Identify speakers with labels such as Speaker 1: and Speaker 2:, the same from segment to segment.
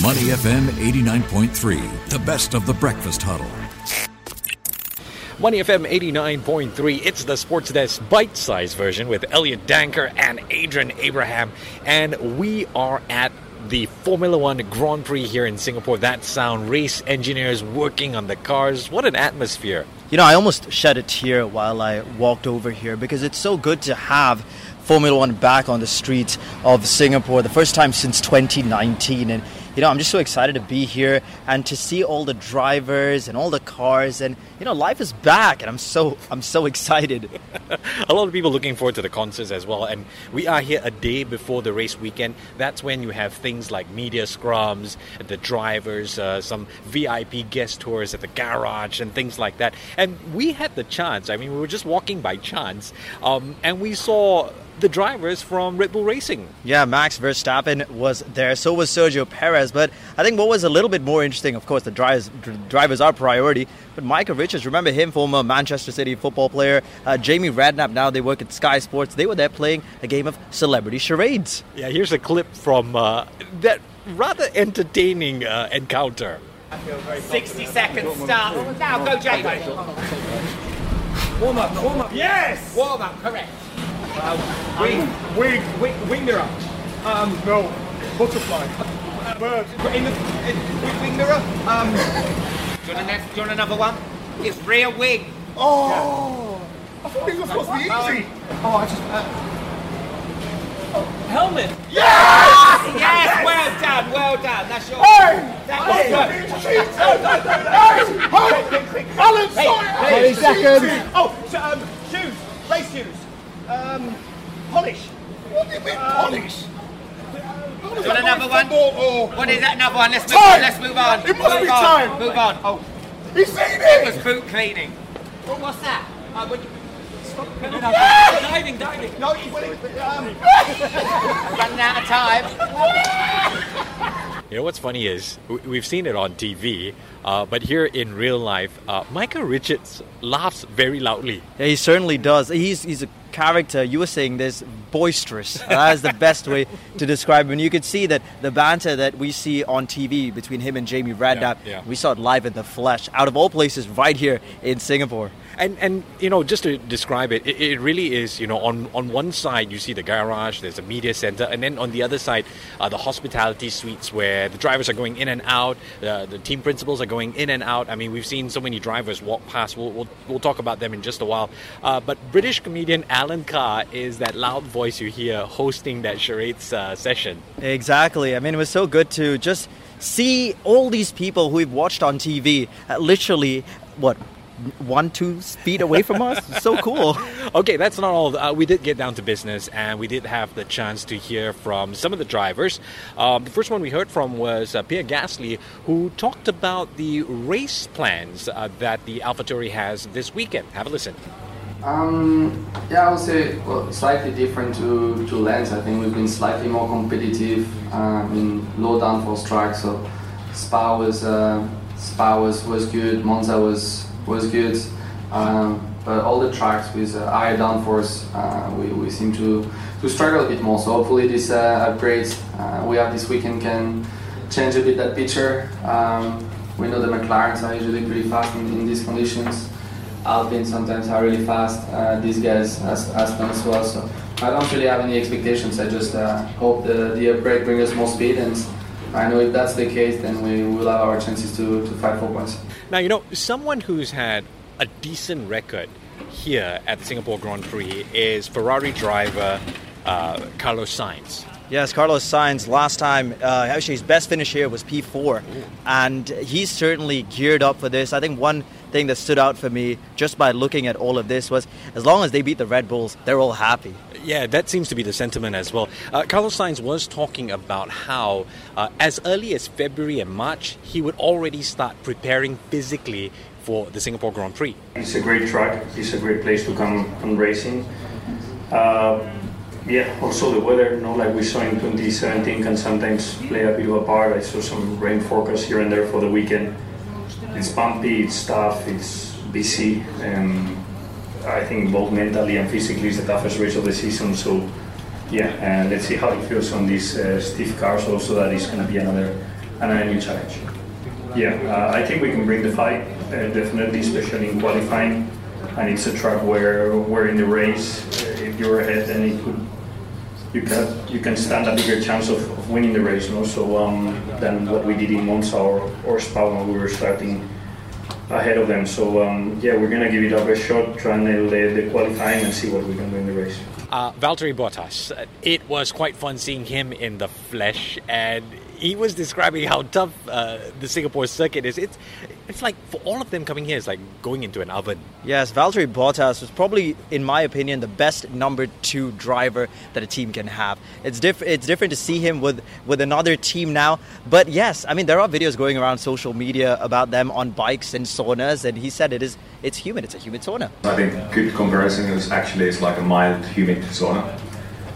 Speaker 1: Money FM 89.3, the best of the breakfast huddle.
Speaker 2: Money FM 89.3, it's the Sports Desk bite sized version with Elliott Danker and Adrian Abraham. And we are at the Formula One Grand Prix here in Singapore. That sound, race engineers working on the cars. What an atmosphere.
Speaker 3: You know, I almost shed a tear while I walked over here because it's so good to have Formula One back on the streets of Singapore, the first time since 2019. And you know, I'm just so excited to be here and to see all the drivers and all the cars and you know, life is back and I'm so I'm so excited.
Speaker 2: a lot of people looking forward to the concerts as well and we are here a day before the race weekend. That's when you have things like media scrums, the drivers, uh, some VIP guest tours at the garage and things like that. And we had the chance. I mean, we were just walking by chance um, and we saw the drivers from Red Bull Racing.
Speaker 3: Yeah, Max Verstappen was there. So was Sergio Perez. But I think what was a little bit more interesting, of course, the drivers, drivers are priority. But Micah Richards, remember him, former Manchester City football player. Uh, Jamie Redknapp, now they work at Sky Sports. They were there playing a game of celebrity charades.
Speaker 2: Yeah, here's a clip from uh, that rather entertaining uh, encounter.
Speaker 4: 60 seconds start. Now go, Jamie.
Speaker 5: Warm up, warm up.
Speaker 4: Yes! Warm up, correct.
Speaker 5: Uh, wing, wing, wing, wing mirror. Um, no, butterfly. Uh, bird.
Speaker 4: In the in, wing mirror. Um, do you, want next, do you want another one? It's rear wing.
Speaker 5: Oh, yeah. I thought these were supposed to be easy. Oh, I just. Uh,
Speaker 4: oh, helmet.
Speaker 5: Yes!
Speaker 4: Yes! yes! Well done, well done. That's your.
Speaker 5: Hey!
Speaker 4: That
Speaker 5: hey! was good. Hey! Hey! Alan, sorry!
Speaker 3: 20 seconds.
Speaker 5: Oh, so, um, shoes, race shoes. Um, polish. What do you mean um, polish?
Speaker 4: Do you want another one? Or... What is that another one? Let's move time. on. Let's move on.
Speaker 5: It must
Speaker 4: move
Speaker 5: be
Speaker 4: on.
Speaker 5: time.
Speaker 4: Move on. Oh.
Speaker 5: He's seen it.
Speaker 4: It was boot cleaning. Well, what's that? Uh, what, Stop. Yeah! Diving, diving.
Speaker 5: No, you will. Um...
Speaker 4: Running out of time.
Speaker 2: You know what's funny is we've seen it on TV, uh, but here in real life, uh, Micah Richards laughs very loudly.
Speaker 3: Yeah, he certainly does. He's he's a character. You were saying this boisterous. That is the best way to describe him. And you could see that the banter that we see on TV between him and Jamie Redknapp, yeah, yeah. we saw it live in the flesh, out of all places, right here in Singapore.
Speaker 2: And and you know, just to describe it, it, it, really is. You know, on on one side you see the garage, there's a media center, and then on the other side, uh, the hospitality suites where the drivers are going in and out, uh, the team principals are going in and out. I mean, we've seen so many drivers walk past. We'll we'll, we'll talk about them in just a while. Uh, but British comedian Alan Carr is that loud voice you hear hosting that charades uh, session.
Speaker 3: Exactly. I mean, it was so good to just see all these people who we've watched on TV uh, literally what one, two feet away from us. so cool.
Speaker 2: Okay, that's not all. Uh, we did get down to business and we did have the chance to hear from some of the drivers. Um, the first one we heard from was uh, Pierre Gasly, who talked about the race plans uh, that the AlphaTauri has this weekend. Have a listen.
Speaker 6: Um, yeah, I would say well, slightly different to, to Lens. I think we've been slightly more competitive uh, in low downforce tracks. So Spa was uh, Spa was, was good. Monza was was good. Um, but all the tracks with uh, higher downforce, uh, we, we seem to, to struggle a bit more. So hopefully this uh, upgrades uh, we have this weekend can change a bit that picture. Um, we know the McLarens are usually pretty fast in, in these conditions. Alpine sometimes are really fast. Uh, these guys as as well. So I don't really have any expectations. I just uh, hope the, the upgrade brings us more speed and I know if that's the case, then we will have our chances to, to fight for points.
Speaker 2: Now, you know, someone who's had a decent record here at the Singapore Grand Prix is Ferrari driver uh, Carlos Sainz.
Speaker 3: Yes, Carlos Sainz. Last time, uh, actually, his best finish here was P4, Ooh. and he's certainly geared up for this. I think one thing that stood out for me just by looking at all of this was as long as they beat the Red Bulls, they're all happy.
Speaker 2: Yeah, that seems to be the sentiment as well. Uh, Carlos Sainz was talking about how, uh, as early as February and March, he would already start preparing physically for the Singapore Grand Prix.
Speaker 7: It's a great track. It's a great place to come and racing. Uh, yeah, also the weather, you know, like we saw in 2017, can sometimes play a bit of a part. I saw some rain forecast here and there for the weekend. It's bumpy, it's tough, it's busy, and I think both mentally and physically is the toughest race of the season. So, yeah, and let's see how it feels on these uh, stiff cars. Also, that is going to be another and a new challenge. Yeah, uh, I think we can bring the fight, uh, definitely, especially in qualifying. And it's a track where we're in the race. Uh, if you're ahead, then it could you can you can stand a bigger chance of, of winning the race, no? So um, than what we did in Monza or, or Spa when we were starting ahead of them. So um, yeah, we're gonna give it our best shot, try and nail the, the qualifying and see what we can do in the race.
Speaker 2: Uh, Valtteri Bottas, it was quite fun seeing him in the flesh, and he was describing how tough uh, the Singapore circuit is. It's it's like for all of them coming here, it's like going into an oven.
Speaker 3: Yes, Valtteri Bottas was probably, in my opinion, the best number two driver that a team can have. It's diff- It's different to see him with with another team now. But yes, I mean there are videos going around social media about them on bikes and saunas, and he said it is it's humid. It's a humid sauna.
Speaker 8: I think good comparison is actually it's like a mild humid sauna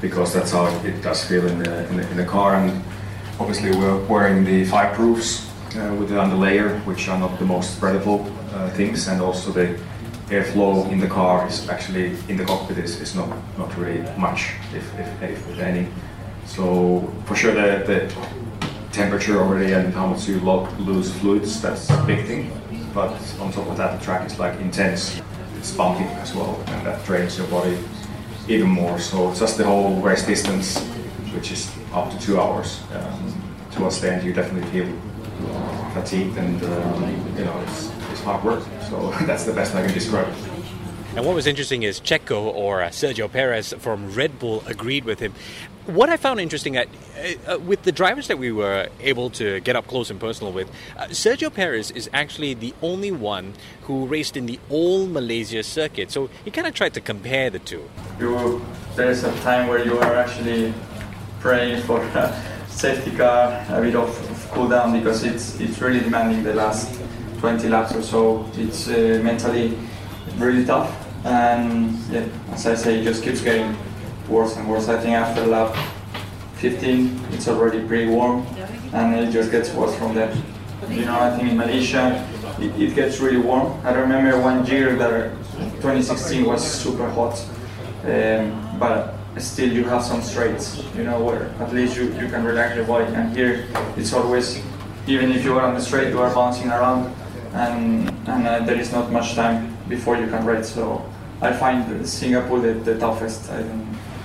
Speaker 8: because that's how it does feel in the in the, in the car and Obviously, we're wearing the fireproofs uh, with the underlayer, which are not the most spreadable uh, things, and also the airflow in the car is actually in the cockpit is, is not, not really much, if, if, if any. So for sure, the, the temperature already and how much you lose fluids, that's a big thing. But on top of that, the track is like intense. It's bumpy as well, and that drains your body even more. So just the whole race distance which is up to two hours. Um, towards the end, you definitely feel fatigued, and um, you know it's, it's hard work. So that's the best I can describe. It.
Speaker 2: And what was interesting is Checo or uh, Sergio Perez from Red Bull agreed with him. What I found interesting at, uh, uh, with the drivers that we were able to get up close and personal with, uh, Sergio Perez is actually the only one who raced in the old Malaysia circuit. So he kind of tried to compare the two.
Speaker 9: You, there's a time where you are actually praying for a safety car, a bit of, of cool down because it's it's really demanding the last 20 laps or so. It's uh, mentally really tough, and yeah, as I say, it just keeps getting worse and worse. I think after lap 15, it's already pretty warm, and it just gets worse from there. You know, I think in Malaysia, it, it gets really warm. I remember one year that 2016 was super hot, um, but still you have some straights, you know, where at least you, you can relax your body. And here it's always, even if you are on the straight, you are bouncing around, and, and uh, there is not much time before you can race. So I find Singapore the, the toughest.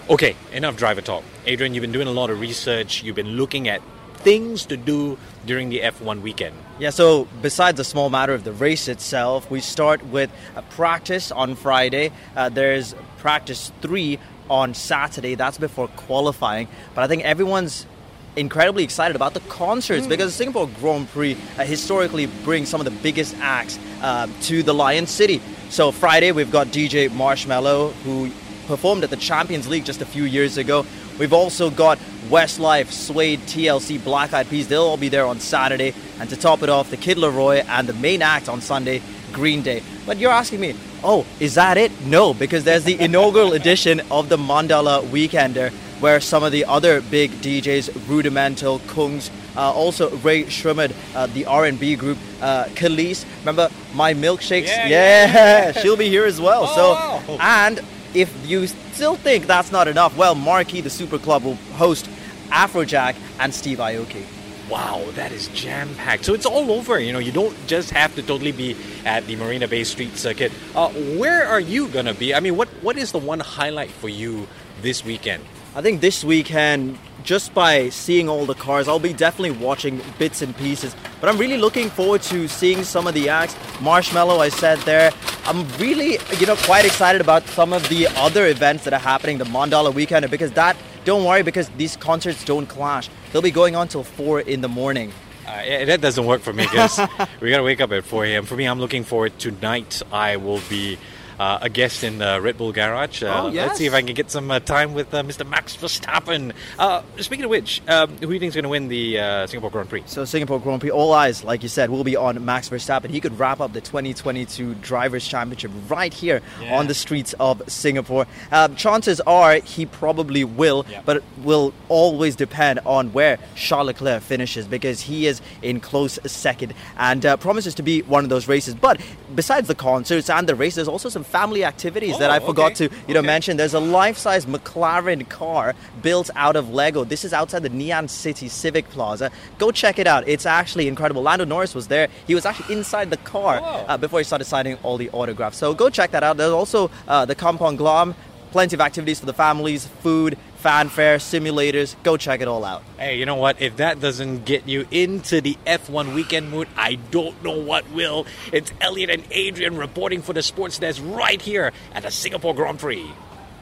Speaker 2: Okay, enough driver talk. Adrian, you've been doing a lot of research, you've been looking at things to do during the F1 weekend?
Speaker 3: Yeah, so besides the small matter of the race itself, we start with a practice on Friday. Uh, there's practice three on Saturday. That's before qualifying. But I think everyone's incredibly excited about the concerts mm. because the Singapore Grand Prix uh, historically brings some of the biggest acts uh, to the Lion City. So Friday we've got DJ Marshmello who performed at the Champions League just a few years ago. We've also got Westlife, Suede, TLC, Black Eyed Peas. They'll all be there on Saturday. And to top it off, the Kid LAROI and the main act on Sunday, Green Day. But you're asking me, oh, is that it? No, because there's the inaugural edition of the Mandala Weekender, where some of the other big DJs, Rudimental, Kungs, uh, also Rae Sremmurd, uh, the R&B group, uh, Kelis. Remember my milkshakes?
Speaker 2: Yeah,
Speaker 3: yeah,
Speaker 2: yeah.
Speaker 3: she'll be here as well.
Speaker 2: Oh,
Speaker 3: so,
Speaker 2: wow.
Speaker 3: and if you still think that's not enough, well, Marquee, the Super Club, will host Afrojack and Steve Aoki
Speaker 2: wow, that is jam packed. So it's all over. You know, you don't just have to totally be at the Marina Bay Street Circuit. Uh, where are you gonna be? I mean, what what is the one highlight for you this weekend?
Speaker 3: I think this weekend, just by seeing all the cars, I'll be definitely watching bits and pieces. But I'm really looking forward to seeing some of the acts. Marshmello, I said there. I'm really, you know, quite excited about some of the other events that are happening, the Mandala weekend, because that don't worry because these concerts don't clash. They'll be going on till 4 in the morning.
Speaker 2: Uh, yeah, that doesn't work for me because we gotta wake up at 4 a.m. For me, I'm looking forward tonight. I will be uh, a guest in the Red Bull garage. Uh,
Speaker 3: oh, yes.
Speaker 2: Let's see if I can get some uh, time with uh, Mr. Max Verstappen. Uh, speaking of which, um, who do you think is going to win the uh, Singapore Grand Prix?
Speaker 3: So, Singapore Grand Prix, all eyes, like you said, will be on Max Verstappen. He could wrap up the 2022 Drivers' Championship right here
Speaker 2: Yeah.
Speaker 3: on the streets of Singapore. Um, chances are he probably will,
Speaker 2: Yeah.
Speaker 3: but it will always depend on where Charles Leclerc finishes because he is in close second and uh, promises to be one of those races. But besides the concerts and the races, there's also some family activities that I
Speaker 2: Oh,
Speaker 3: forgot
Speaker 2: okay.
Speaker 3: to you know
Speaker 2: Okay.
Speaker 3: mention. There's a life-size McLaren car built out of Lego. This is outside the Neon City Civic Plaza. Go check it out. It's actually incredible. Lando Norris was there. He was actually inside the car
Speaker 2: Oh.
Speaker 3: uh, before he started signing all the autographs. So go check that out. There's also uh, the Compound Glom. Plenty of activities for the families, food, fanfare, simulators. Go check it all out.
Speaker 2: Hey, you know what? If that doesn't get you into the F1 weekend mood, I don't know what will. It's Elliott and Adrian reporting for the Sports Desk right here at the Singapore Grand Prix.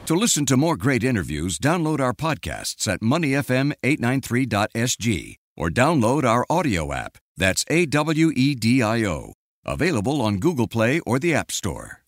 Speaker 1: To listen to more great interviews, download our podcasts at moneyfm893.sg or download our audio app. That's A W E D I O. Available on Google Play or the App Store.